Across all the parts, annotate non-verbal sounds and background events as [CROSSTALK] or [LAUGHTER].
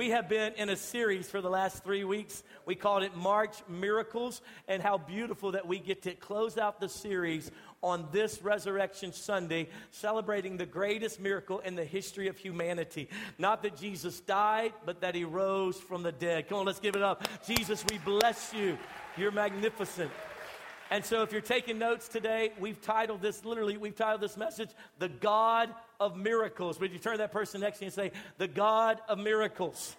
We have been in a series for the last three weeks. We called it March Miracles, and how beautiful that we get to close out the series on this Resurrection Sunday, celebrating the greatest miracle in the history of humanity. Not that Jesus died, but that he rose from the dead. Come on, let's give it up. Jesus, we bless you. You're magnificent. And so, if you're taking notes today, we've titled this literally, we've titled this message, The God of Miracles. Would you turn that person next to you and say, The God of Miracles?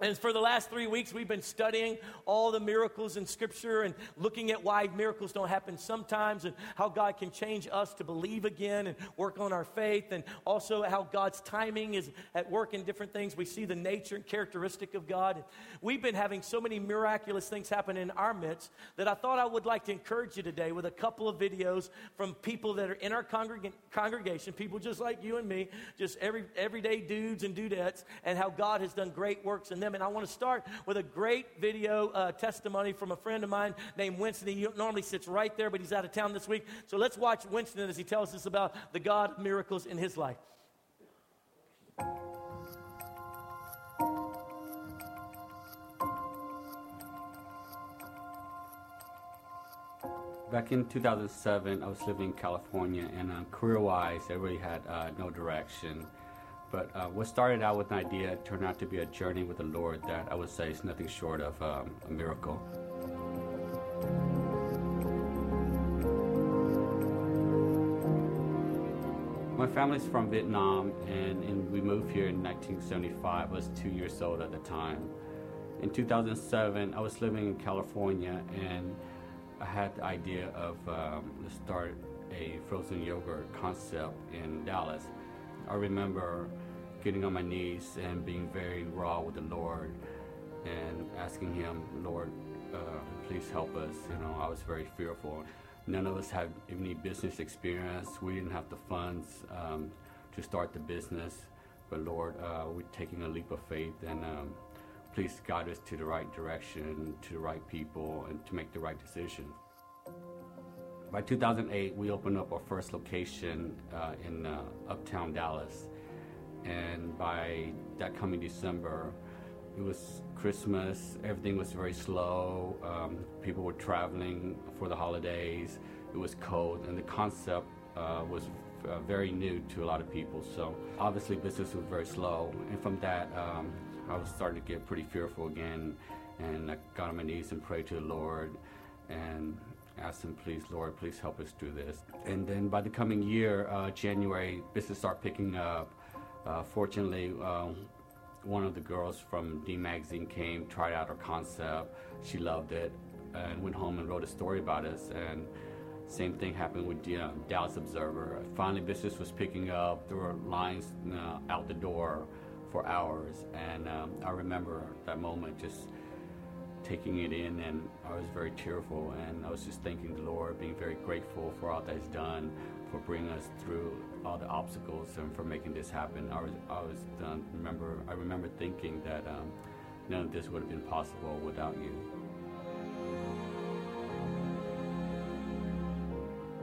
And for the last three weeks, we've been studying all the miracles in Scripture and looking at why miracles don't happen sometimes and how God can change us to believe again and work on our faith, and also how God's timing is at work in different things. We see the nature and characteristic of God. We've been having so many miraculous things happen in our midst that I thought I would like to encourage you today with a couple of videos from people that are in our congreg- congregation, people just like you and me, just every, everyday dudes and dudettes, and how God has done great works in them them. And I want to start with a great video uh, testimony from a friend of mine named Winston. He normally sits right there, but he's out of town this week. So let's watch Winston as he tells us about the God of miracles in his life. Back in 2007, I was living in California, and uh, career-wise, I really had uh, no direction. But uh, what started out with an idea turned out to be a journey with the Lord that I would say is nothing short of um, a miracle. My family's from Vietnam, and, and, we moved here in 1975. I was two years old at the time. In 2007, I was living in California, and I had the idea of um, to start a frozen yogurt concept in Dallas. I remember getting on my knees and being very raw with the Lord and asking Him, Lord, uh, please help us. You know, I was very fearful. None of us had any business experience. We didn't have the funds um, to start the business. But Lord, uh, we're taking a leap of faith and um, please guide us to the right direction, to the right people, and to make the right decision. By 2008, we opened up our first location uh, in uh, uptown Dallas. And by that coming December, it was Christmas. Everything was very slow. Um, people were traveling for the holidays. It was cold, and the concept uh, was uh, very new to a lot of people. So obviously, business was very slow. And from that, um, I was starting to get pretty fearful again. And I got on my knees and prayed to the Lord. And asked him, please, Lord, please help us do this. And then by the coming year, uh, January, business started picking up. Uh, fortunately, uh, one of the girls from D Magazine came, tried out our concept. She loved it and went home and wrote a story about us. And same thing happened with the uh, Dallas Observer. Finally, business was picking up. There were lines uh, out the door for hours. And um, I remember that moment just taking it in, and I was very tearful. And I was just thanking the Lord, being very grateful for all that He's done, for bringing us through all the obstacles, and for making this happen. I was, I was done. Remember, I remember thinking that um, none of this would have been possible without you.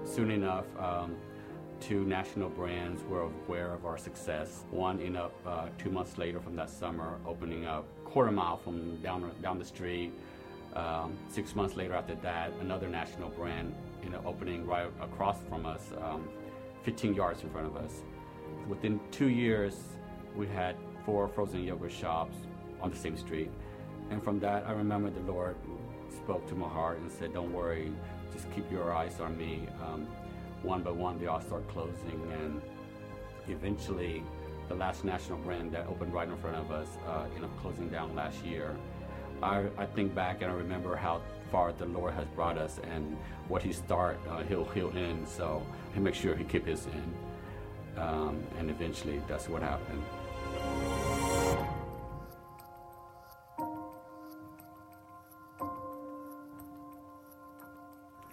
Soon enough. Um, two national brands were aware of our success. One ended up uh, two months later from that summer opening up quarter mile from down down the street. Um, six months later after that, another national brand you know, opening right across from us, um, 15 yards in front of us. Within two years, we had four frozen yogurt shops on the same street. And from that, I remember the Lord spoke to my heart and said, Don't worry, just keep your eyes on me. Um, one by one, they all start closing. And eventually, the last national brand that opened right in front of us, uh, you know, closing down last year. I, I think back and I remember how far the Lord has brought us and what He start, uh, He'll He'll end. So He make sure He keep His end, um, and eventually that's what happened.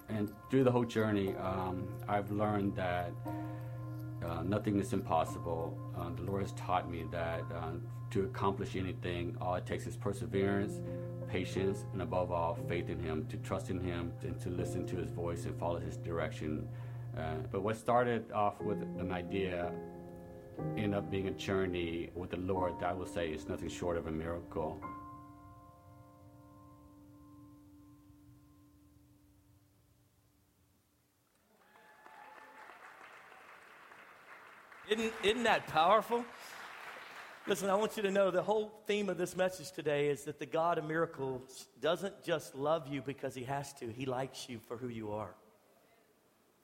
And through the whole journey, um, I've learned that uh, nothing is impossible. Uh, the Lord has taught me that uh, to accomplish anything, all it takes is perseverance, patience, and above all, faith in Him, to trust in Him, and to listen to His voice and follow His direction. Uh, but what started off with an idea ended up being a journey with the Lord that I would say is nothing short of a miracle. Isn't, isn't that powerful? Listen, I want you to know the whole theme of this message today is that the God of miracles doesn't just love you because he has to, he likes you for who you are.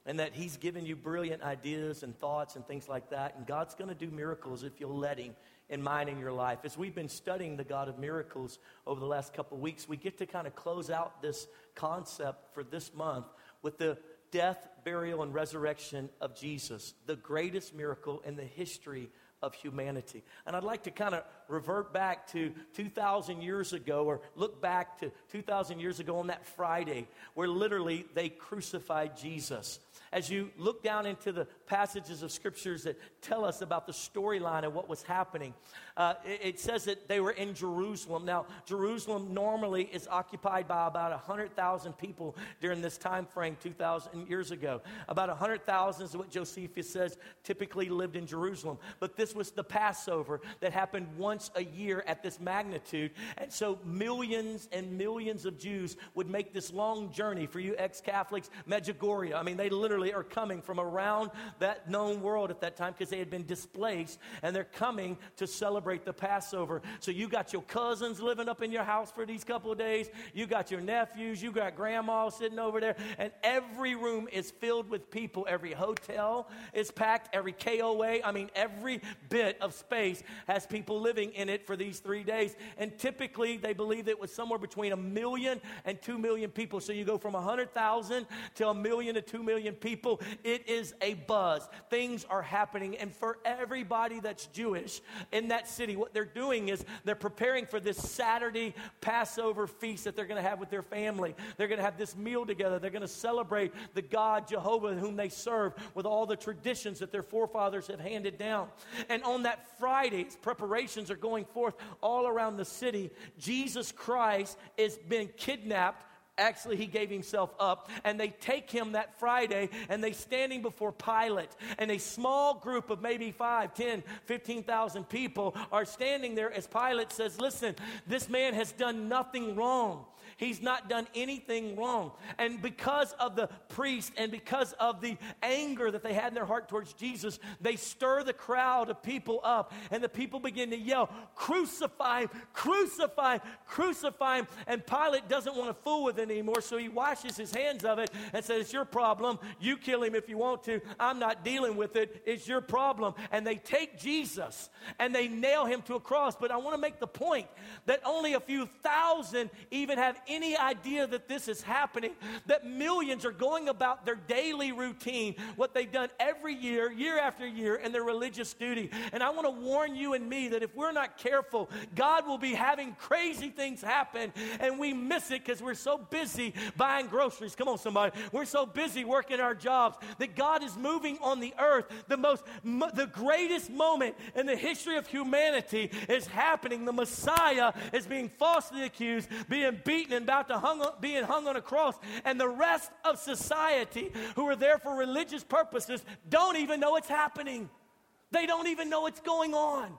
And that he's given you brilliant ideas and thoughts and things like that. And God's going to do miracles if you'll let him in mind in your life. As we've been studying the God of miracles over the last couple of weeks, we get to kind of close out this concept for this month with the death, burial, and resurrection of Jesus, the greatest miracle in the history of humanity. And I'd like to kind of revert back to 2,000 years ago or look back to 2,000 years ago on that Friday where literally they crucified Jesus as you look down into the passages of scriptures that tell us about the storyline and what was happening, uh, it, it, says that they were in Jerusalem. Now, Jerusalem normally is occupied by about 100,000 people during this time frame 2,000 years ago. About 100,000 is what Josephus says typically lived in Jerusalem. But this was the Passover that happened once a year at this magnitude. And so millions and millions of Jews would make this long journey for you ex Catholics, Medjugorje. I mean, they literally literally are coming from around that known world at that time because they had been displaced and they're coming to celebrate the Passover. So you got your cousins living up in your house for these couple of days. You got your nephews. You got grandma sitting over there. And every room is filled with people. Every hotel is packed. Every KOA, I mean, every bit of space has people living in it for these three days. And typically, they believe it was somewhere between a million and two million people. So you go from 100,000 to a million to two million people it is a buzz. Things are happening. And for everybody that's Jewish in that city, what they're doing is they're preparing for this Saturday Passover feast that they're going to have with their family. They're going to have this meal together. They're going to celebrate the God Jehovah whom they serve with all the traditions that their forefathers have handed down. And on that Friday, preparations are going forth all around the city. Jesus Christ is being kidnapped Actually, he gave himself up. And they take him that Friday and they standing before Pilate. And a small group of maybe 5, 10, 15,000 people are standing there as Pilate says, Listen, this man has done nothing wrong. He's not done anything wrong. And because of the priest and because of the anger that they had in their heart towards Jesus, they stir the crowd of people up. And the people begin to yell, Crucify him, crucify him, crucify him. And Pilate doesn't want to fool with it anymore, so he washes his hands of it and says, It's your problem. You kill him if you want to. I'm not dealing with it. It's your problem. And they take Jesus and they nail him to a cross. But I want to make the point that only a few thousand even have any idea that this is happening, that millions are going about their daily routine, what they've done every year, year after year, in their religious duty. And I want to warn you and me that if we're not careful, God will be having crazy things happen and we miss it because we're so busy buying groceries. Come on, somebody. We're so busy working our jobs that God is moving on the earth. The most, the greatest moment in the history of humanity is happening. The Messiah is being falsely accused, being beaten and about to hung, being hung on a cross, and the rest of society who are there for religious purposes don't even know it's happening. They don't even know it's going on.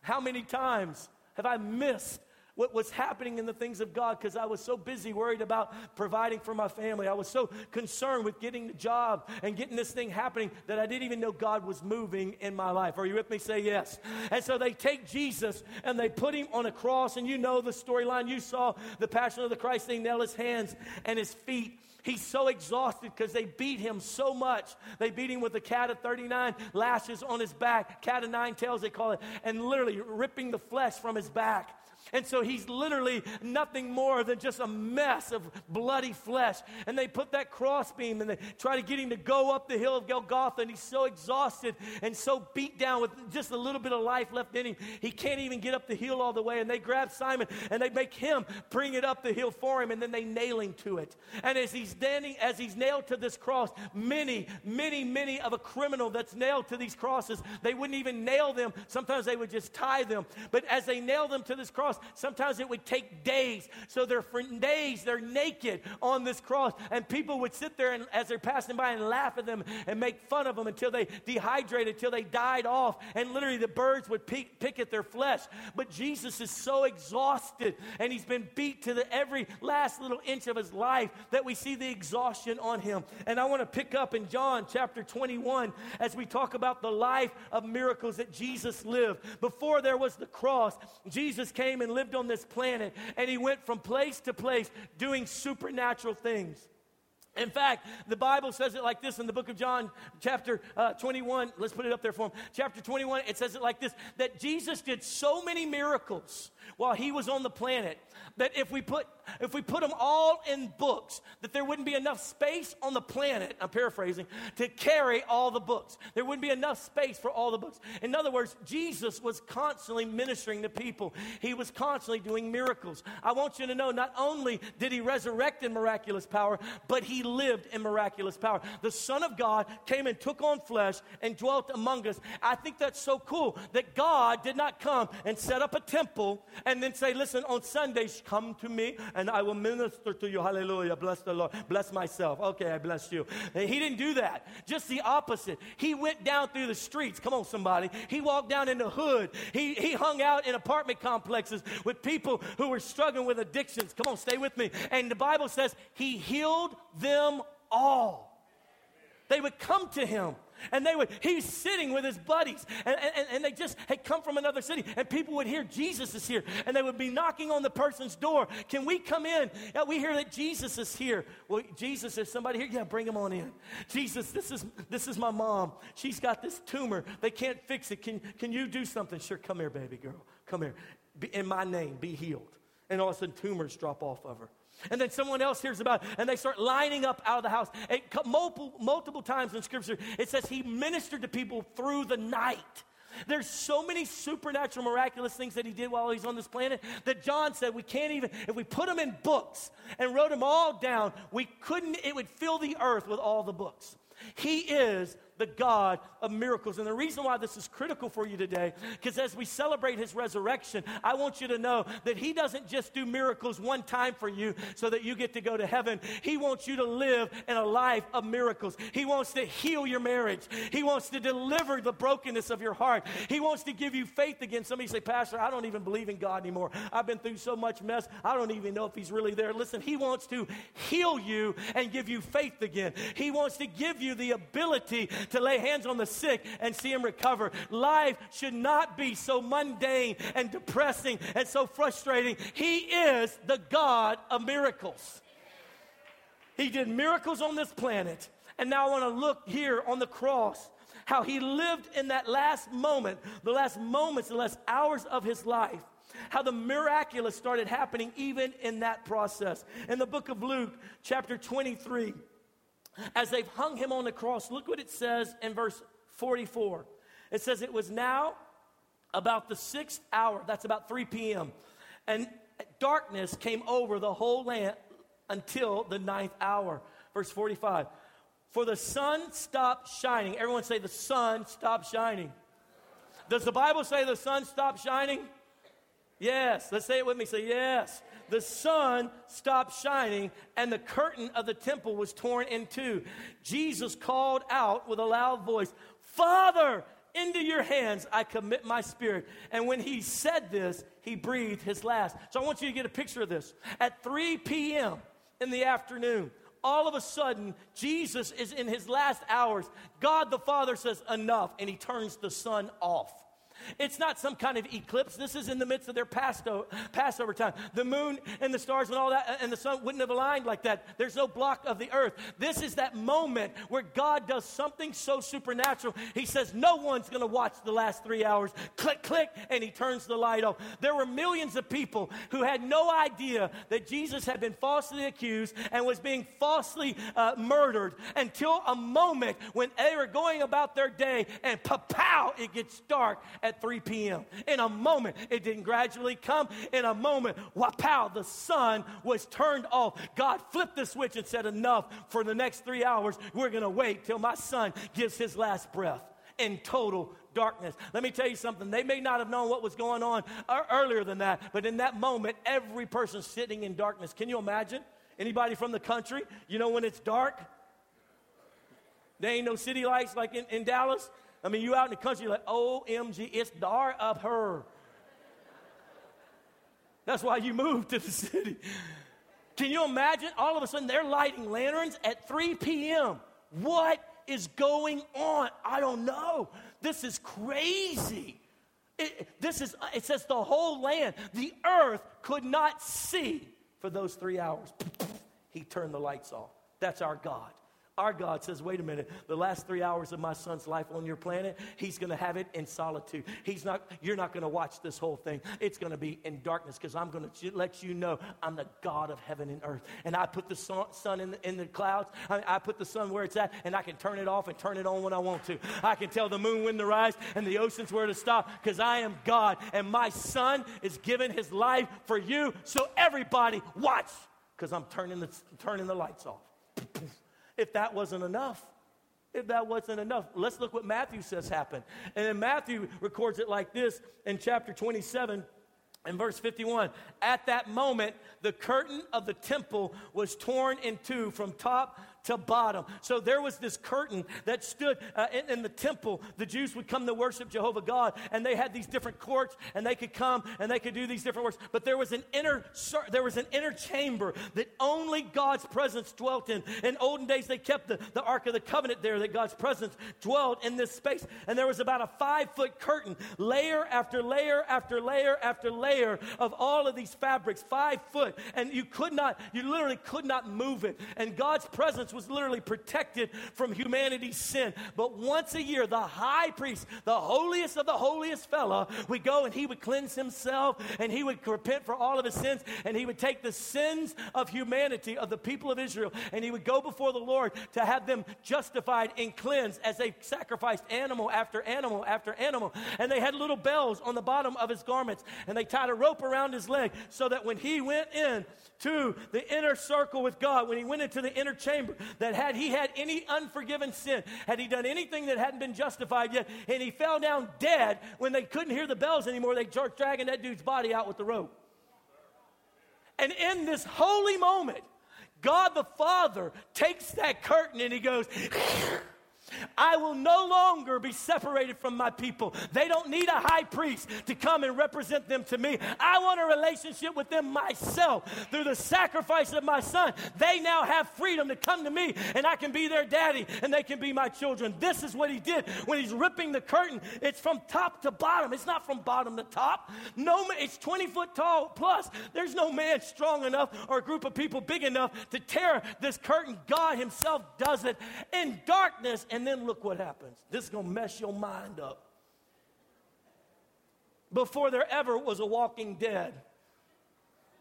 How many times have I missed what was happening in the things of God because I was so busy worried about providing for my family. I was so concerned with getting the job and getting this thing happening that I didn't even know God was moving in my life. Are you with me? Say yes. And so they take Jesus and they put him on a cross, and you know the storyline. You saw the Passion of the Christ. They nail his hands and his feet He's so exhausted because they beat him so much. They beat him with a cat of 39 lashes on his back, cat of nine tails, they call it, and literally ripping the flesh from his back. And so he's literally nothing more than just a mess of bloody flesh. And they put that crossbeam and they try to get him to go up the hill of Golgotha. And he's so exhausted and so beat down with just a little bit of life left in him. He can't even get up the hill all the way. And they grab Simon and they make him bring it up the hill for him. And then they nail him to it. And as he's standing, as he's nailed to this cross, many, many, many of a criminal that's nailed to these crosses, they wouldn't even nail them. Sometimes they would just tie them. But as they nail them to this cross, sometimes it would take days. So they're for days, they're naked on this cross. And people would sit there and, as they're passing by and laugh at them and make fun of them until they dehydrated, until they died off. And literally the birds would pick, pick at their flesh. But Jesus is so exhausted and he's been beat to the every last little inch of his life that we see the exhaustion on him. And I want to pick up in John chapter 21 as we talk about the life of miracles that Jesus lived. Before there was the cross, Jesus came and lived on this planet and he went from place to place doing supernatural things. In fact, the Bible says it like this in the book of John, chapter uh, 21. Let's put it up there for him. Chapter 21, it says it like this that Jesus did so many miracles while he was on the planet that if we put if we put them all in books that there wouldn't be enough space on the planet i'm paraphrasing to carry all the books. There wouldn't be enough space for all the books. In other words jesus was constantly ministering to people. He was constantly doing miracles. I want you to know not only did he resurrect in miraculous power but he lived in miraculous power. The son of god came and took on flesh and dwelt among us. I think that's so cool that god did not come and set up a temple and then say listen on sundays come to me and I will minister to you. Hallelujah. Bless the Lord. Bless myself. Okay, I bless you. And he didn't do that. Just the opposite. He went down through the streets. Come on, somebody. He walked down in the hood. He, he hung out in apartment complexes with people who were struggling with addictions. Come on, stay with me. And the Bible says he healed them all. They would come to him and they would, he's sitting with his buddies, and, and, and they just had come from another city, and people would hear Jesus is here, and they would be knocking on the person's door. Can we come in? Yeah, we hear that Jesus is here. Well, Jesus, is somebody here? Yeah, bring him on in. Jesus, this is this is my mom. She's got this tumor. They can't fix it. Can, can you do something? Sure, come here, baby girl. Come here. Be, in my name, be healed. And all of a sudden, tumors drop off of her. And then someone else hears about it, and they start lining up out of the house. And multiple, multiple times in Scripture, it says he ministered to people through the night. There's so many supernatural, miraculous things that he did while he's on this planet that John said we can't even, if we put them in books and wrote them all down, we couldn't, it would fill the earth with all the books. He is the God of miracles. And the reason why this is critical for you today, because as we celebrate his resurrection, I want you to know that he doesn't just do miracles one time for you so that you get to go to heaven. He wants you to live in a life of miracles. He wants to heal your marriage. He wants to deliver the brokenness of your heart. He wants to give you faith again. Somebody say, Pastor, I don't even believe in God anymore. I've been through so much mess. I don't even know if he's really there. Listen, he wants to heal you and give you faith again. He wants to give you the ability to lay hands on the sick and see him recover. Life should not be so mundane and depressing and so frustrating. He is the God of miracles. He did miracles on this planet. And now I want to look here on the cross how he lived in that last moment, the last moments, the last hours of his life how the miraculous started happening even in that process. In the book of Luke, chapter 23, as they've hung him on the cross, look what it says in verse 44. It says, It was now about the sixth hour, that's about 3 p.m., and darkness came over the whole land until the ninth hour. Verse 45. For the sun stopped shining. Everyone say, The sun stopped shining. Does the Bible say the sun stopped shining? Yes. Let's say it with me. Say, Yes the sun stopped shining and the curtain of the temple was torn in two. Jesus called out with a loud voice, Father, into your hands I commit my spirit. And when he said this, he breathed his last. So I want you to get a picture of this. At 3 p.m. in the afternoon, all of a sudden, Jesus is in his last hours. God the Father says, Enough, and he turns the sun off. It's not some kind of eclipse. This is in the midst of their Passover time. The moon and the stars and all that and the sun wouldn't have aligned like that. There's no block of the earth. This is that moment where God does something so supernatural. He says, No one's going to watch the last three hours. Click, click, and he turns the light off. There were millions of people who had no idea that Jesus had been falsely accused and was being falsely uh, murdered until a moment when they were going about their day and pow, it gets dark at 3 p.m. In a moment, it didn't gradually come. In a moment, wow, pow the sun was turned off. God flipped the switch and said, Enough for the next three hours. We're going to wait till my son gives his last breath in total darkness. Let me tell you something. They may not have known what was going on uh, earlier than that, but in that moment, every person sitting in darkness. Can you imagine? Anybody from the country? You know when it's dark? There ain't no city lights like in, in Dallas. I mean, you out in the country, you're like, OMG, it's dark up here. That's why you moved to the city. Can you imagine? All of a sudden, they're lighting lanterns at 3 p.m. What is going on? I don't know. This is crazy. It, this is, it says the whole land, the earth could not see for those three hours. [LAUGHS] He turned the lights off. That's our God. Our God says, wait a minute, the last three hours of my son's life on your planet, he's going to have it in solitude. He's not, you're not going to watch this whole thing. It's going to be in darkness because I'm going to let you know I'm the God of heaven and earth. And I put the sun in the, in the clouds. I, I put the sun where it's at, and I can turn it off and turn it on when I want to. I can tell the moon when to rise and the oceans where to stop because I am God. And my son is giving his life for you. So everybody watch because I'm turning the, turning the lights off if that wasn't enough. If that wasn't enough, let's look what Matthew says happened. And then Matthew records it like this in chapter 27 and verse 51. At that moment, the curtain of the temple was torn in two from top to bottom. So there was this curtain that stood uh, in, in, the temple. The Jews would come to worship Jehovah God, and they had these different courts, and they could come and they could do these different works. But there was an inner there was an inner chamber that only God's presence dwelt in. In olden days, they kept the, the Ark of the Covenant there, that God's presence dwelled in this space. And there was about a five foot curtain, layer after layer after layer after layer of all of these fabrics, five foot. And you could not, you literally could not move it. And God's presence was literally protected from humanity's sin. But once a year, the high priest, the holiest of the holiest fella, would go and he would cleanse himself and he would repent for all of his sins and he would take the sins of humanity, of the people of Israel, and he would go before the Lord to have them justified and cleansed as they sacrificed animal after animal after animal. And they had little bells on the bottom of his garments and they tied a rope around his leg so that when he went in to the inner circle with God, when he went into the inner chamber, that had he had any unforgiven sin, had he done anything that hadn't been justified yet, and he fell down dead when they couldn't hear the bells anymore, they start dragging that dude's body out with the rope. And in this holy moment, God the Father takes that curtain and he goes, [LAUGHS] I will no longer be separated from my people. They don't need a high priest to come and represent them to me. I want a relationship with them myself through the sacrifice of my son. They now have freedom to come to me and I can be their daddy and they can be my children. This is what he did when he's ripping the curtain. It's from top to bottom. It's not from bottom to top. No, it's 20 foot tall plus. There's no man strong enough or a group of people big enough to tear this curtain. God himself does it in darkness and and then look what happens. This is going to mess your mind up. Before there ever was a walking dead.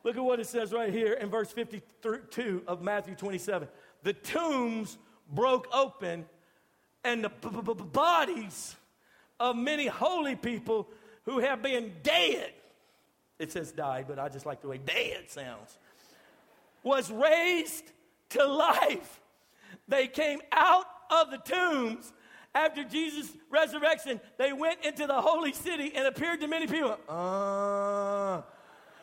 Look at what it says right here in verse 52 of Matthew 27. The tombs broke open, and the b- b- bodies of many holy people who have been dead, it says died, but I just like the way dead sounds, was raised to life. They came out of the tombs after Jesus' resurrection, they went into the holy city and appeared to many people. Uh,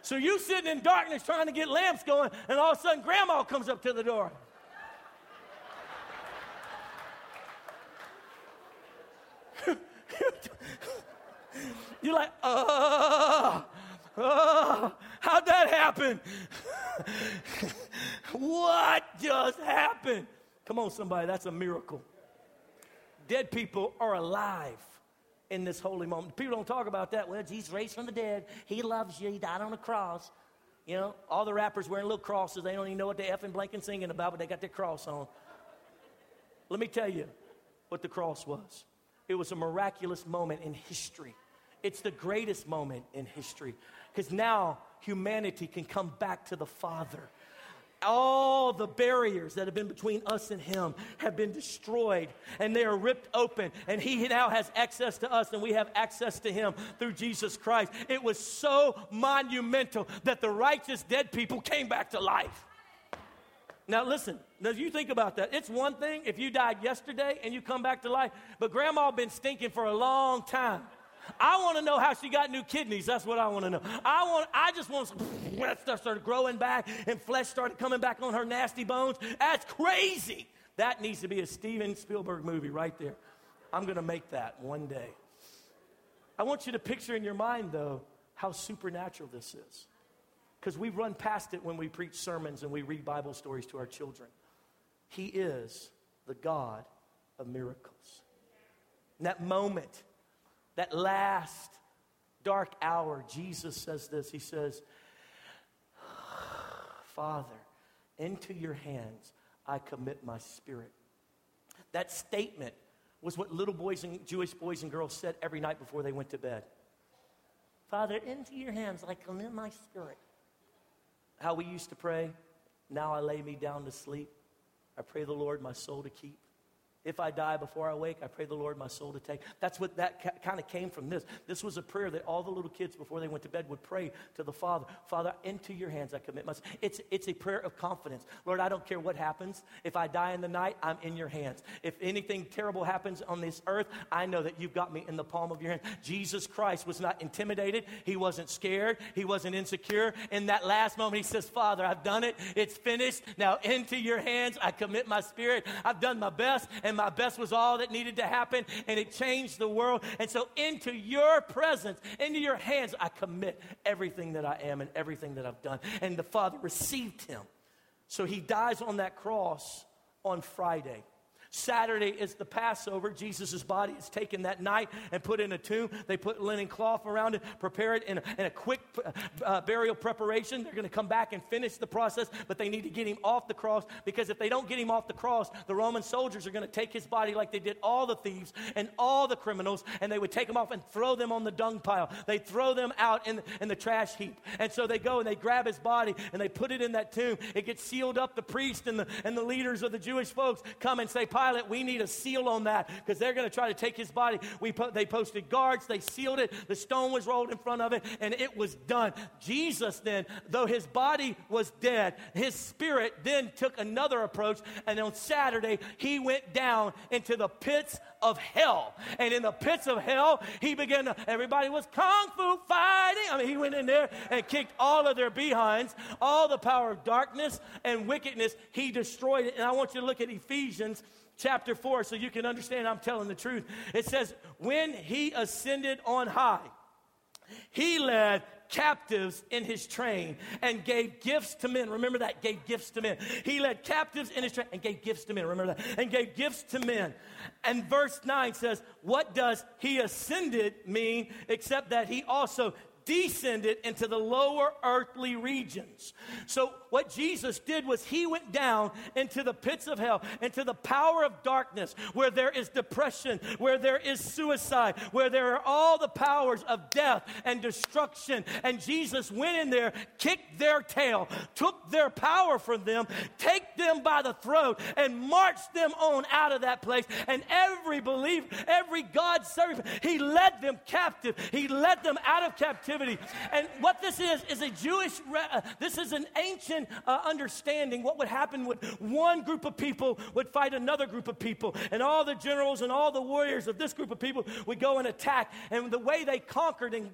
so you sitting in darkness trying to get lamps going, and all of a sudden grandma comes up to the door. [LAUGHS] You're like, uh, how'd that happen? [LAUGHS] what just happened? Come on, somebody, that's a miracle. Dead people are alive in this holy moment. People don't talk about that. Well, Jesus raised from the dead. He loves you. He died on the cross. You know, all the rappers wearing little crosses. They don't even know what they effing blanking singing about, but they got their cross on. Let me tell you what the cross was. It was a miraculous moment in history. It's the greatest moment in history because now humanity can come back to the Father all the barriers that have been between us and him have been destroyed and they are ripped open and he now has access to us and we have access to him through jesus christ it was so monumental that the righteous dead people came back to life Now, listen, now you think about that. It's one thing if you died yesterday and you come back to life, but grandma been stinking for a long time. I want to know how she got new kidneys. That's what I want to know. I want. I just want [LAUGHS] that stuff started growing back and flesh started coming back on her nasty bones. That's crazy. That needs to be a Steven Spielberg movie right there. I'm going to make that one day. I want you to picture in your mind, though, how supernatural this is. Because we run past it when we preach sermons and we read Bible stories to our children. He is the God of miracles. In that moment, that last dark hour, Jesus says this He says, Father, into your hands I commit my spirit. That statement was what little boys and Jewish boys and girls said every night before they went to bed. Father, into your hands I commit my spirit. How we used to pray, now I lay me down to sleep. I pray the Lord my soul to keep. If I die before I wake, I pray the Lord my soul to take. That's what that ca- kind of came from this. This was a prayer that all the little kids before they went to bed would pray to the Father. Father, into your hands I commit myself. It's, it's a prayer of confidence. Lord, I don't care what happens. If I die in the night, I'm in your hands. If anything terrible happens on this earth, I know that you've got me in the palm of your hand. Jesus Christ was not intimidated. He wasn't scared. He wasn't insecure. In that last moment, he says, Father, I've done it. It's finished. Now into your hands I commit my spirit. I've done my best. And my best was all that needed to happen, and it changed the world. And so, into your presence, into your hands, I commit everything that I am and everything that I've done. And the Father received him. So, he dies on that cross on Friday. Saturday is the Passover. Jesus' body is taken that night and put in a tomb. They put linen cloth around it, prepare it in a, in a quick uh, uh burial preparation. They're going to come back and finish the process, but they need to get him off the cross because if they don't get him off the cross, the Roman soldiers are going to take his body like they did all the thieves and all the criminals, and they would take him off and throw them on the dung pile. They throw them out in, in the trash heap. And so they go and they grab his body and they put it in that tomb. It gets sealed up. The priest and the, and the leaders of the Jewish folks come and say, Pilate, we need a seal on that because they're going to try to take his body. We put, they posted guards, they sealed it, the stone was rolled in front of it, and it was done. Jesus then, though his body was dead, his spirit then took another approach, and on Saturday, he went down into the pits of hell. And in the pits of hell, he began to, everybody was kung fu fighting. I mean, he went in there and kicked all of their behinds, all the power of darkness and wickedness. He destroyed it. And I want you to look at Ephesians chapter 4 so you can understand I'm telling the truth. It says, When he ascended on high, he led captives in his train and gave gifts to men. Remember that? Gave gifts to men. He led captives in his train and gave gifts to men. Remember that? And gave gifts to men. And verse 9 says, What does he ascended mean except that he also descended into the lower earthly regions. So, what Jesus did was he went down into the pits of hell, into the power of darkness, where there is depression, where there is suicide, where there are all the powers of death and destruction. And Jesus went in there, kicked their tail, took their power from them, take them by the throat, and marched them on out of that place. And every believer, every God servant, he led them captive. He led them out of captivity. And what this is, is a Jewish, uh, this is an ancient uh, understanding what would happen when one group of people would fight another group of people, and all the generals and all the warriors of this group of people would go and attack. And the way they conquered and,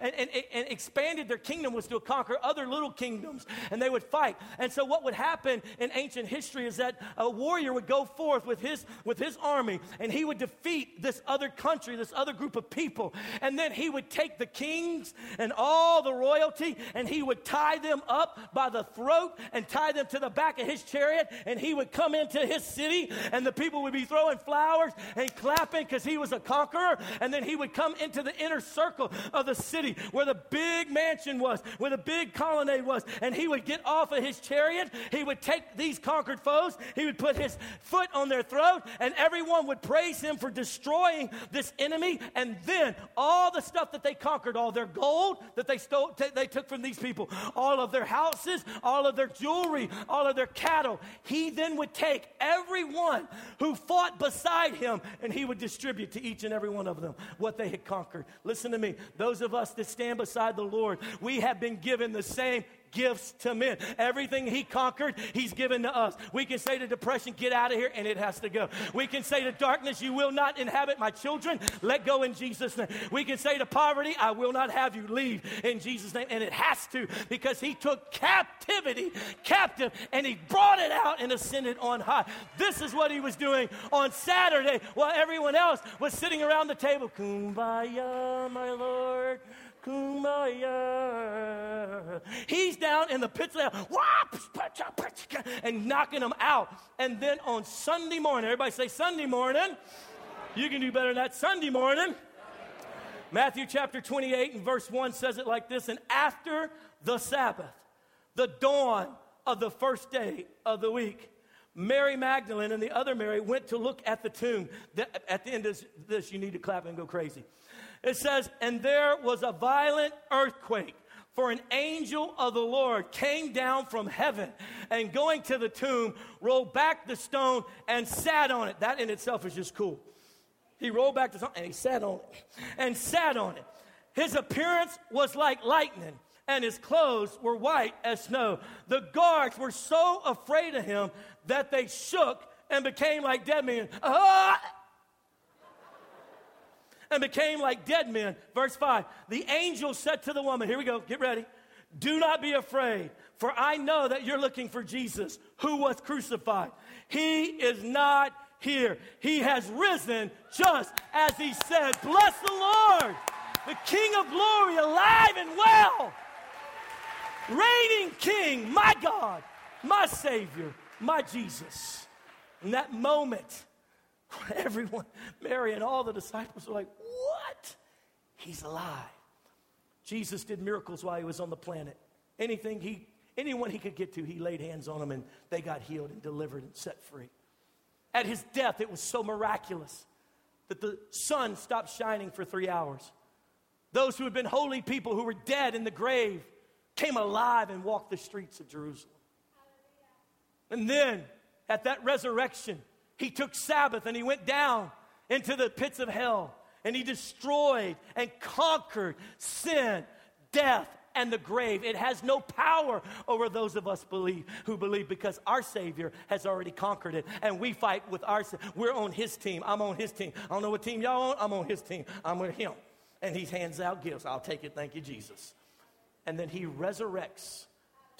and, and, and expanded their kingdom was to conquer other little kingdoms, and they would fight. And so, what would happen in ancient history is that a warrior would go forth with his, with his army, and he would defeat this other country, this other group of people, and then he would take the kings and all the royalty, and he would tie them up by the throat and tie them to the back of his chariot, and he would come into his city, and the people would be throwing flowers and clapping because he was a conqueror. And then he would come into the inner circle of the city where the big mansion was, where the big colonnade was, and he would get off of his chariot. He would take these conquered foes, he would put his foot on their throat, and everyone would praise him for destroying this enemy. And then all the stuff that they conquered, all their gold that they stole, t- they took from these people, all of their houses, all of their jewelry, all of their cattle. He then would take everyone who fought beside him and he would distribute to each and every one of them what they had conquered. Listen to me. Those of us that stand beside the Lord, we have been given the same gifts to men. Everything he conquered, he's given to us. We can say to depression, get out of here, and it has to go. We can say to darkness, you will not inhabit my children. Let go in Jesus' name. We can say to poverty, I will not have you leave in Jesus' name. And it has to because he took captivity captive and he brought it out and ascended on high. This is what he was doing on Saturday while everyone else was sitting around the table. Kumbaya, my Lord. He's down in the pits of hell and knocking them out. And then on Sunday morning, everybody say Sunday morning. You can do better than that. Sunday morning. Matthew chapter 28 and verse 1 says it like this And after the Sabbath, the dawn of the first day of the week, Mary Magdalene and the other Mary went to look at the tomb. At the end of this, you need to clap and go crazy. It says, And there was a violent earthquake. For an angel of the Lord came down from heaven and going to the tomb, rolled back the stone and sat on it. That in itself is just cool. He rolled back the stone and he sat on it and sat on it. His appearance was like lightning and his clothes were white as snow. The guards were so afraid of him that they shook and became like dead men. Ah! And became like dead men. Verse 5 The angel said to the woman, Here we go, get ready. Do not be afraid, for I know that you're looking for Jesus who was crucified. He is not here, he has risen just as he said. Bless the Lord, the King of glory, alive and well, reigning King, my God, my Savior, my Jesus. In that moment, [LAUGHS] everyone, Mary and all the disciples were like, What? He's alive. Jesus did miracles while he was on the planet. Anything he, anyone he could get to, he laid hands on them and they got healed and delivered and set free. At his death, it was so miraculous that the sun stopped shining for three hours. Those who had been holy people who were dead in the grave came alive and walked the streets of Jerusalem. And then at that resurrection, he took Sabbath and he went down into the pits of hell and he destroyed and conquered sin, death, and the grave. It has no power over those of us believe who believe because our Savior has already conquered it, and we fight with our. We're on His team. I'm on His team. I don't know what team y'all on. I'm on His team. I'm with Him, and He hands out gifts. I'll take it. Thank you, Jesus. And then He resurrects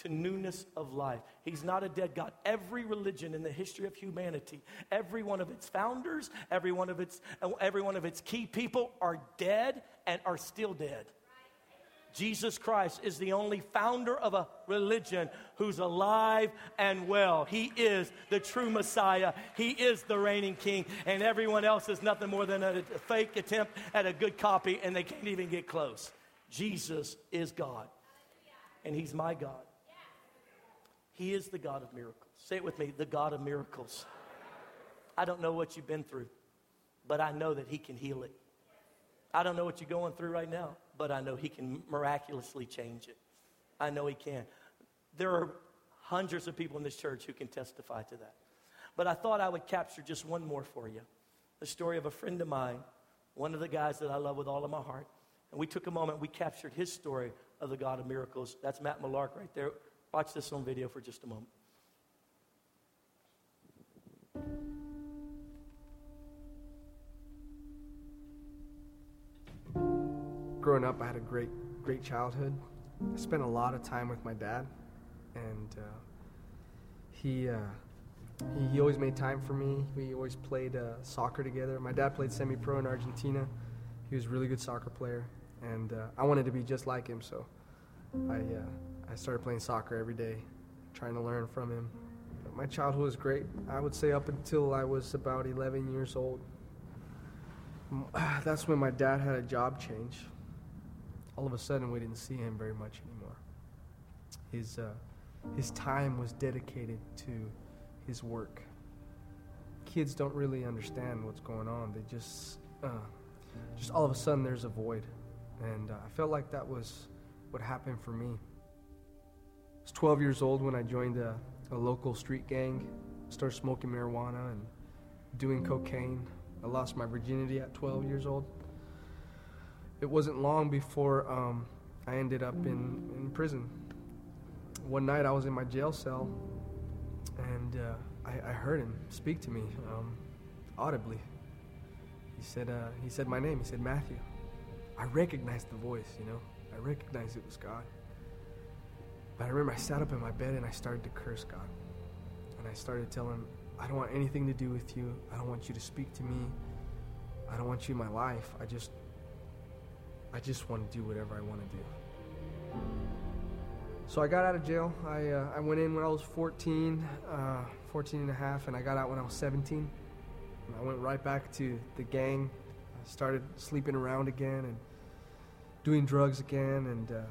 to newness of life. He's not a dead God. Every religion in the history of humanity, every one of its founders, every one of its, every one of its key people are dead and are still dead. Jesus Christ is the only founder of a religion who's alive and well. He is the true Messiah. He is the reigning king, and everyone else is nothing more than a fake attempt at a good copy, and they can't even get close. Jesus is God, and He's my God. He is the God of miracles. Say it with me the God of miracles. I don't know what you've been through, but I know that He can heal it. I don't know what you're going through right now, but I know He can miraculously change it. I know He can. There are hundreds of people in this church who can testify to that. But I thought I would capture just one more for you the story of a friend of mine, one of the guys that I love with all of my heart. And we took a moment, we captured his story of the God of miracles. That's Matt Malark right there. Watch this on video for just a moment. Growing up, I had a great, great childhood. I spent a lot of time with my dad, and uh, he, uh, he, he always made time for me. We always played uh, soccer together. My dad played semi-pro in Argentina. He was a really good soccer player, and uh, I wanted to be just like him. So I uh, I started playing soccer every day, trying to learn from him. But my childhood was great. I would say up until I was about 11 years old. [SIGHS] That's when my dad had a job change. All of a sudden, we didn't see him very much anymore. His, uh, his time was dedicated to his work. Kids don't really understand what's going on. They just, uh, just all of a sudden, there's a void. And uh, I felt like that was what happened for me was 12 years old when I joined a, a local street gang, started smoking marijuana and doing cocaine. I lost my virginity at 12 years old. It wasn't long before um, I ended up in, in prison. one night I was in my jail cell, and uh, I, I, heard him speak to me um, audibly. He said, uh, he said my name. He said Matthew. I recognized the voice, you know. I recognized it was God. But I remember I sat up in my bed and I started to curse God. And I started telling him, I don't want anything to do with you. I don't want you to speak to me. I don't want you in my life. I just I just want to do whatever I want to do. So I got out of jail. I, uh, I went in when I was 14, uh, 14 and a half, and I got out when I was 17. And I went right back to the gang. I started sleeping around again and doing drugs again. And uh,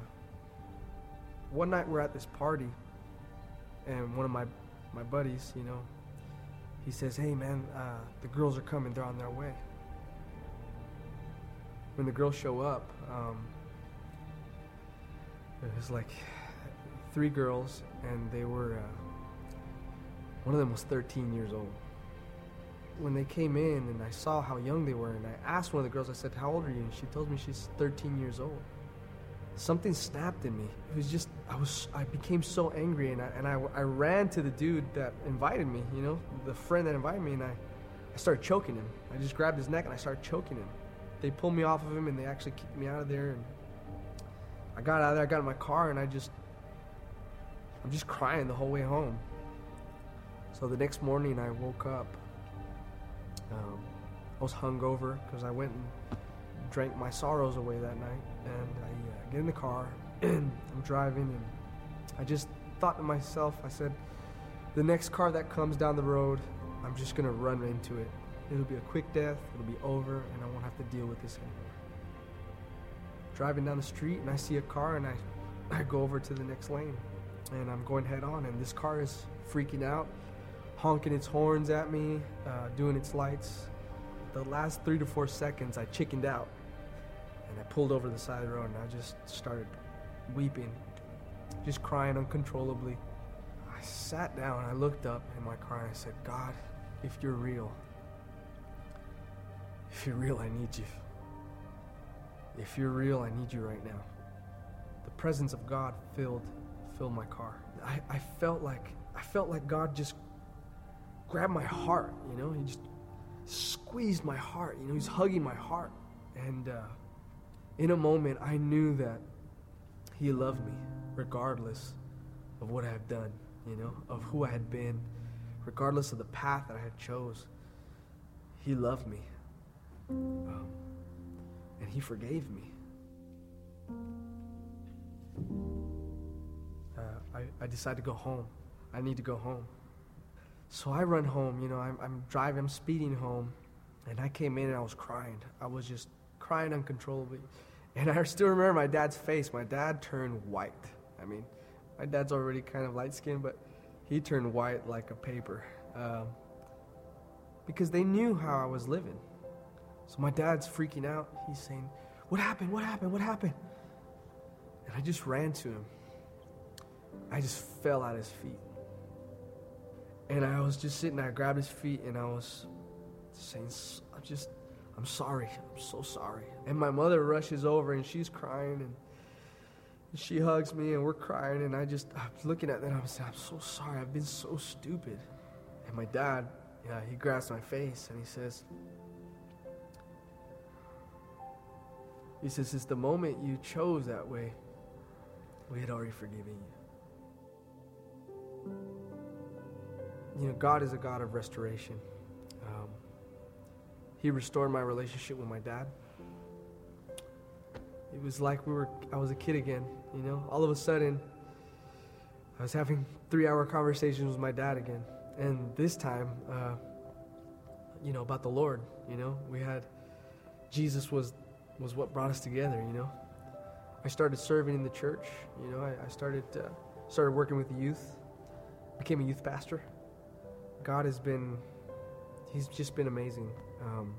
one night we're at this party, and one of my, my buddies, you know, he says, Hey man, uh, the girls are coming, they're on their way when the girls show up, um, it was like three girls, and they were. Uh, one of them was 13 years old. When they came in, and I saw how young they were, and I asked one of the girls, I said, "How old are you?" And she told me she's 13 years old. Something snapped in me. It was just I was I became so angry, and I and I, I ran to the dude that invited me. You know, the friend that invited me, and I I started choking him. I just grabbed his neck and I started choking him they pulled me off of him and they actually kicked me out of there. And I got out of there, I got in my car, and I just, I'm just crying the whole way home. So the next morning I woke up. Um, I was hungover because I went and drank my sorrows away that night. And I uh, get in the car, and [CLEARS THROAT] I'm driving, and I just thought to myself, I said, the next car that comes down the road, I'm just gonna run into it. It'll be a quick death, it'll be over, and I won't have to deal with this anymore. Driving down the street and I see a car and I, [CLEARS THROAT] I go over to the next lane and I'm going head on, and this car is freaking out, honking its horns at me, uh, doing its lights. The last three to four seconds, I chickened out and I pulled over the side of the road and I just started weeping, just crying uncontrollably. I sat down, I looked up in my car and I said, God, if you're real, if you're real, I need you. If you're real, I need you right now. The presence of God filled filled my car. I, I felt like I felt like God just grabbed my heart, you know, he just squeezed my heart, you know, he's hugging my heart. And uh, in a moment I knew that he loved me regardless of what I had done, you know, of who I had been, regardless of the path that I had chose. He loved me. Um, and he forgave me. Uh, I, I decided to go home. I need to go home. So I run home, you know, I'm, I'm driving, I'm speeding home, and I came in and I was crying. I was just crying uncontrollably. And I still remember my dad's face. My dad turned white. I mean, my dad's already kind of light skinned, but he turned white like a paper. Um, because they knew how I was living. So my dad's freaking out. He's saying, What happened? What happened? What happened? And I just ran to him. I just fell at his feet. And I was just sitting I grabbed his feet, and I was saying, I'm just, I'm sorry. I'm so sorry. And my mother rushes over, and she's crying, and she hugs me, and we're crying, and I just, I'm looking at that, I'm saying, I'm so sorry. I've been so stupid. And my dad, yeah, he grabs my face, and he says, He says, Since the moment you chose that way, we had already forgiven you. You know, God is a God of restoration. Um, he restored my relationship with my dad. It was like we were, I was a kid again, you know. All of a sudden, I was having three hour conversations with my dad again. And this time, uh, you know, about the Lord, you know. We had, Jesus was was what brought us together, you know. I started serving in the church, you know. I, I started uh, started working with the youth, became a youth pastor. God has been, He's just been amazing. Um,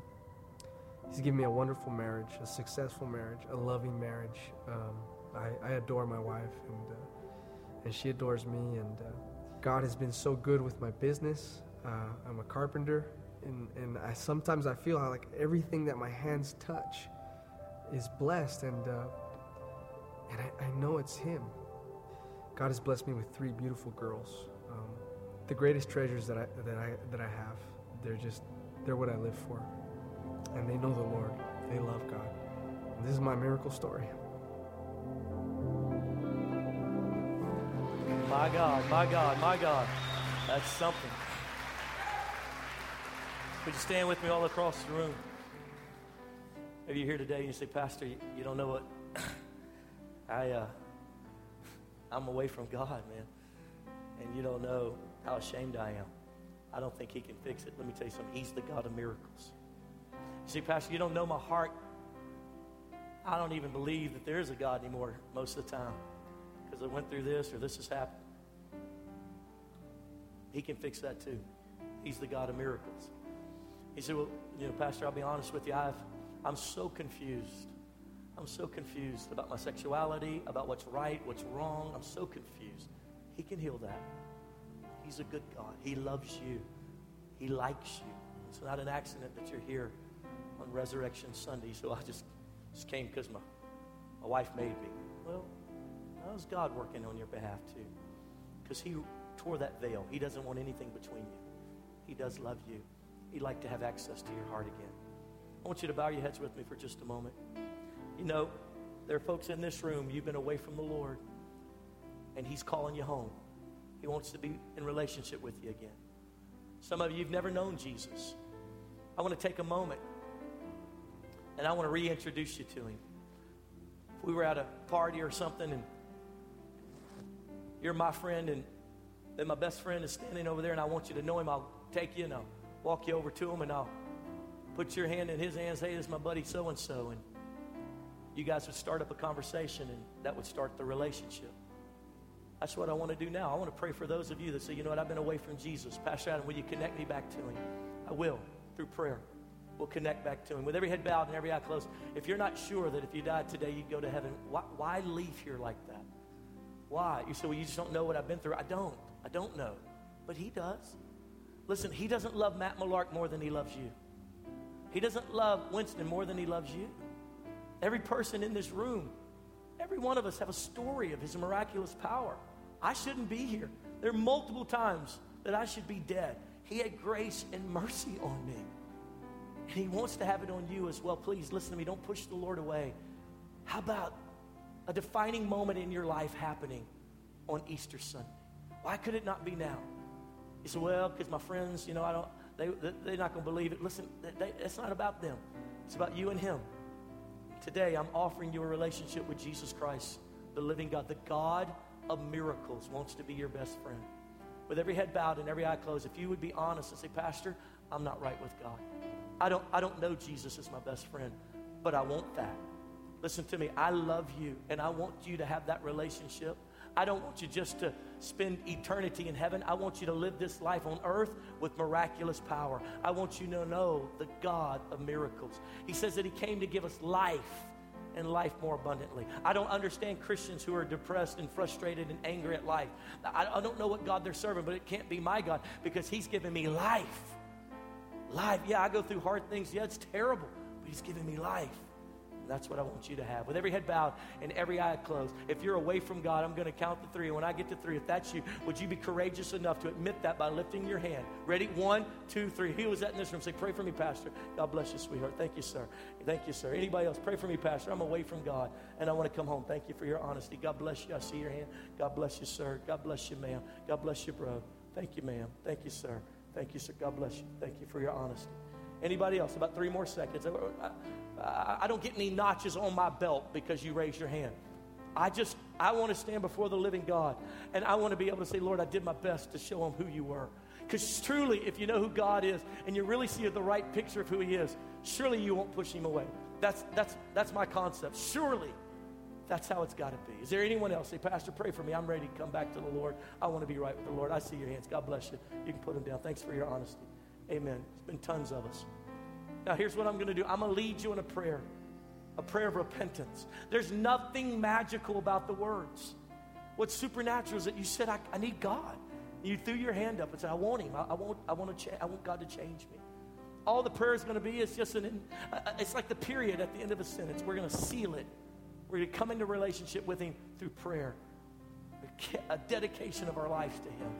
he's given me a wonderful marriage, a successful marriage, a loving marriage. Um, I, I, adore my wife, and uh, and she adores me. And uh, God has been so good with my business. Uh, I'm a carpenter, and and I sometimes I feel like everything that my hands touch is blessed, and uh, and I, I know it's Him. God has blessed me with three beautiful girls. Um, the greatest treasures that I, that, I, that I have. They're just, they're what I live for. And they know the Lord. They love God. And this is my miracle story. My God, my God, my God. That's something. Would you stand with me all across the room? Maybe you're here today and you say, Pastor, you, you don't know what [CLEARS THROAT] I uh, [LAUGHS] I'm away from God, man. And you don't know how ashamed I am. I don't think he can fix it. Let me tell you something. He's the God of miracles. See, Pastor, you don't know my heart. I don't even believe that there is a God anymore most of the time because I went through this or this has happened. He can fix that too. He's the God of miracles. He said, Well, you know, Pastor, I'll be honest with you. I've, I'm so confused. I'm so confused about my sexuality, about what's right, what's wrong. I'm so confused. He can heal that. He's a good God. He loves you. He likes you. It's not an accident that you're here on Resurrection Sunday. So I just, just came because my, my wife made me. Well, that was God working on your behalf too. Because He tore that veil. He doesn't want anything between you. He does love you. He'd like to have access to your heart again. I want you to bow your heads with me for just a moment. You know, there are folks in this room, you've been away from the Lord, and He's calling you home. He wants to be in relationship with you again. Some of you, you've never known Jesus. I want to take a moment and I want to reintroduce you to Him. If we were at a party or something and you're my friend and then my best friend is standing over there and I want you to know him, I'll take you and I'll walk you over to him and I'll put your hand in his hands. Hey, this is my buddy so and so. And you guys would start up a conversation and that would start the relationship. That's what I want to do now. I want to pray for those of you that say, you know what, I've been away from Jesus. Pastor Adam, will you connect me back to him? I will, through prayer. We'll connect back to him. With every head bowed and every eye closed, if you're not sure that if you died today, you'd go to heaven, why, why leave here like that? Why? You say, well, you just don't know what I've been through. I don't. I don't know. But he does. Listen, he doesn't love Matt Malark more than he loves you. He doesn't love Winston more than he loves you. Every person in this room, every one of us have a story of his miraculous power. I shouldn't be here. There are multiple times that I should be dead. He had grace and mercy on me. And He wants to have it on you as well. Please listen to me. Don't push the Lord away. How about a defining moment in your life happening on Easter Sunday? Why could it not be now? You say, well, because my friends, you know, I don't, they, they're not going to believe it. Listen, they, it's not about them. It's about you and Him. Today, I'm offering you a relationship with Jesus Christ, the living God, the God of miracles wants to be your best friend. With every head bowed and every eye closed, if you would be honest and say, Pastor, I'm not right with God. I don't, I don't know Jesus as my best friend, but I want that. Listen to me. I love you, and I want you to have that relationship. I don't want you just to spend eternity in heaven. I want you to live this life on earth with miraculous power. I want you to know the God of miracles. He says that He came to give us life and life more abundantly. I don't understand Christians who are depressed and frustrated and angry at life. I, I don't know what God they're serving, but it can't be my God because He's given me life. Life. Yeah, I go through hard things. Yeah, it's terrible, but He's given me life. That's what I want you to have. With every head bowed and every eye closed. If you're away from God, I'm going to count to three. And when I get to three, if that's you, would you be courageous enough to admit that by lifting your hand? Ready? One, two, three. Who was that in this room? Say, pray for me, Pastor. God bless you, sweetheart. Thank you, sir. Thank you, sir. Anybody else? Pray for me, Pastor. I'm away from God and I want to come home. Thank you for your honesty. God bless you. I see your hand. God bless you, sir. God bless you, ma'am. God bless you, bro. Thank you, ma'am. Thank you, sir. Thank you, sir. God bless you. Thank you for your honesty. Anybody else? About three more seconds. I don't get any notches on my belt because you raised your hand. I just, I want to stand before the living God and I want to be able to say, Lord, I did my best to show him who you were. Because truly, if you know who God is and you really see the right picture of who he is, surely you won't push him away. That's, that's, that's my concept. Surely that's how it's got to be. Is there anyone else? Say, Pastor, pray for me. I'm ready to come back to the Lord. I want to be right with the Lord. I see your hands. God bless you. You can put them down. Thanks for your honesty. Amen. It's been tons of us. Now, here's what I'm going to do I'm going to lead you in a prayer, a prayer of repentance. There's nothing magical about the words. What's supernatural is that you said, I, I need God. You threw your hand up and said, I want Him. I, I want, I, want to cha- I want God to change me. All the prayer is going to be is just an, uh, it's like the period at the end of a sentence. We're going to seal it. We're going to come into relationship with Him through prayer. a dedication of our life to Him.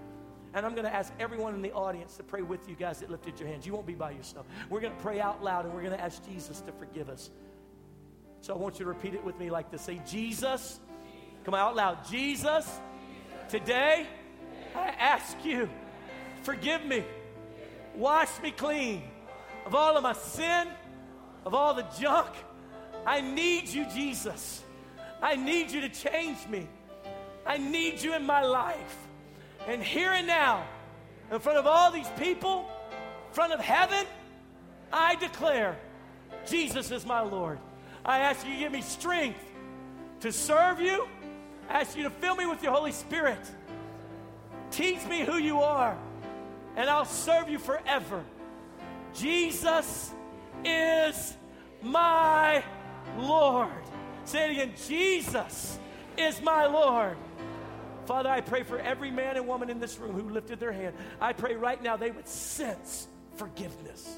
And I'm going to ask everyone in the audience to pray with you guys that lifted your hands. You won't be by yourself. We're going to pray out loud and we're going to ask Jesus to forgive us. So I want you to repeat it with me like this say, Jesus, come out loud. Jesus, today I ask you, forgive me, wash me clean of all of my sin, of all the junk. I need you, Jesus. I need you to change me. I need you in my life. And here and now, in front of all these people, in front of heaven, I declare Jesus is my Lord. I ask you to give me strength to serve you. I ask you to fill me with your Holy Spirit. Teach me who you are, and I'll serve you forever. Jesus is my Lord. Say it again Jesus is my Lord. Father, I pray for every man and woman in this room who lifted their hand. I pray right now they would sense forgiveness.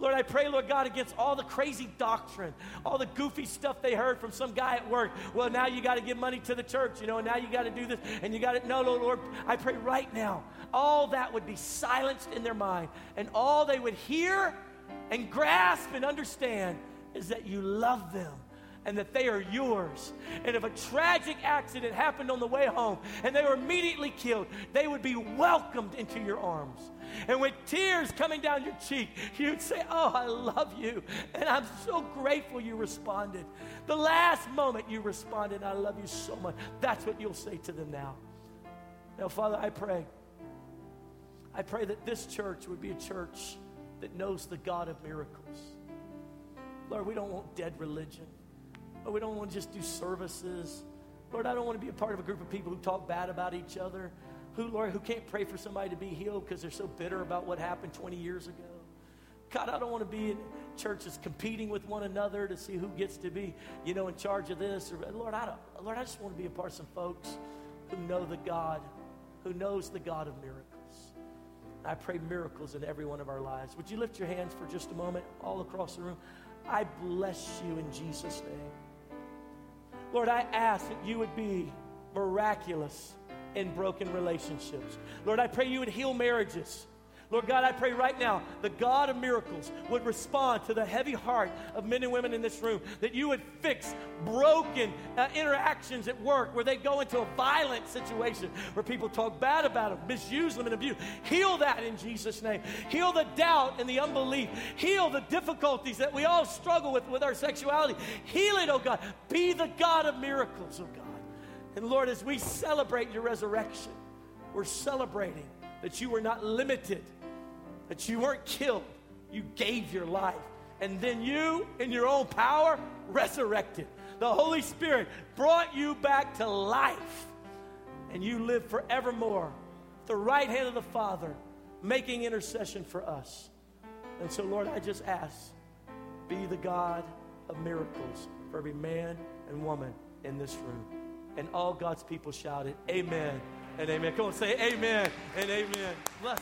Lord, I pray, Lord God, against all the crazy doctrine, all the goofy stuff they heard from some guy at work. Well, now you got to give money to the church, you know, and now you got to do this, and you got to. No, no, Lord, I pray right now, all that would be silenced in their mind, and all they would hear and grasp and understand is that you love them and that they are yours. And if a tragic accident happened on the way home and they were immediately killed, they would be welcomed into your arms. And with tears coming down your cheek, you'd say, Oh, I love you. And I'm so grateful you responded. The last moment you responded, I love you so much. That's what you'll say to them now. Now, Father, I pray. I pray that this church would be a church that knows the God of miracles. Lord, we don't want dead religion. Lord, we don't want to just do services. Lord, I don't want to be a part of a group of people who talk bad about each other who, Lord, who can't pray for somebody to be healed because they're so bitter about what happened 20 years ago. God, I don't want to be in churches competing with one another to see who gets to be, you know, in charge of this. Or, Lord, I don't, Lord, I just want to be a part of some folks who know the God, who knows the God of miracles. I pray miracles in every one of our lives. Would you lift your hands for just a moment, all across the room? I bless you in Jesus' name. Lord, I ask that you would be miraculous in broken relationships. Lord, I pray you would heal marriages. Lord God, I pray right now the God of miracles would respond to the heavy heart of men and women in this room, that you would fix broken uh, interactions at work where they go into a violent situation where people talk bad about them, misuse them, and abuse. Heal that in Jesus' name. Heal the doubt and the unbelief. Heal the difficulties that we all struggle with with our sexuality. Heal it, oh God. Be the God of miracles, oh God. And Lord, as we celebrate your resurrection, we're celebrating that you were not limited, that you weren't killed, you gave your life. And then you, in your own power, resurrected. The Holy Spirit brought you back to life. And you live forevermore the right hand of the Father, making intercession for us. And so, Lord, I just ask, be the God of miracles for every man and woman in this room. And all God's people shouted, Amen and amen. Come on, say amen and amen. Bless.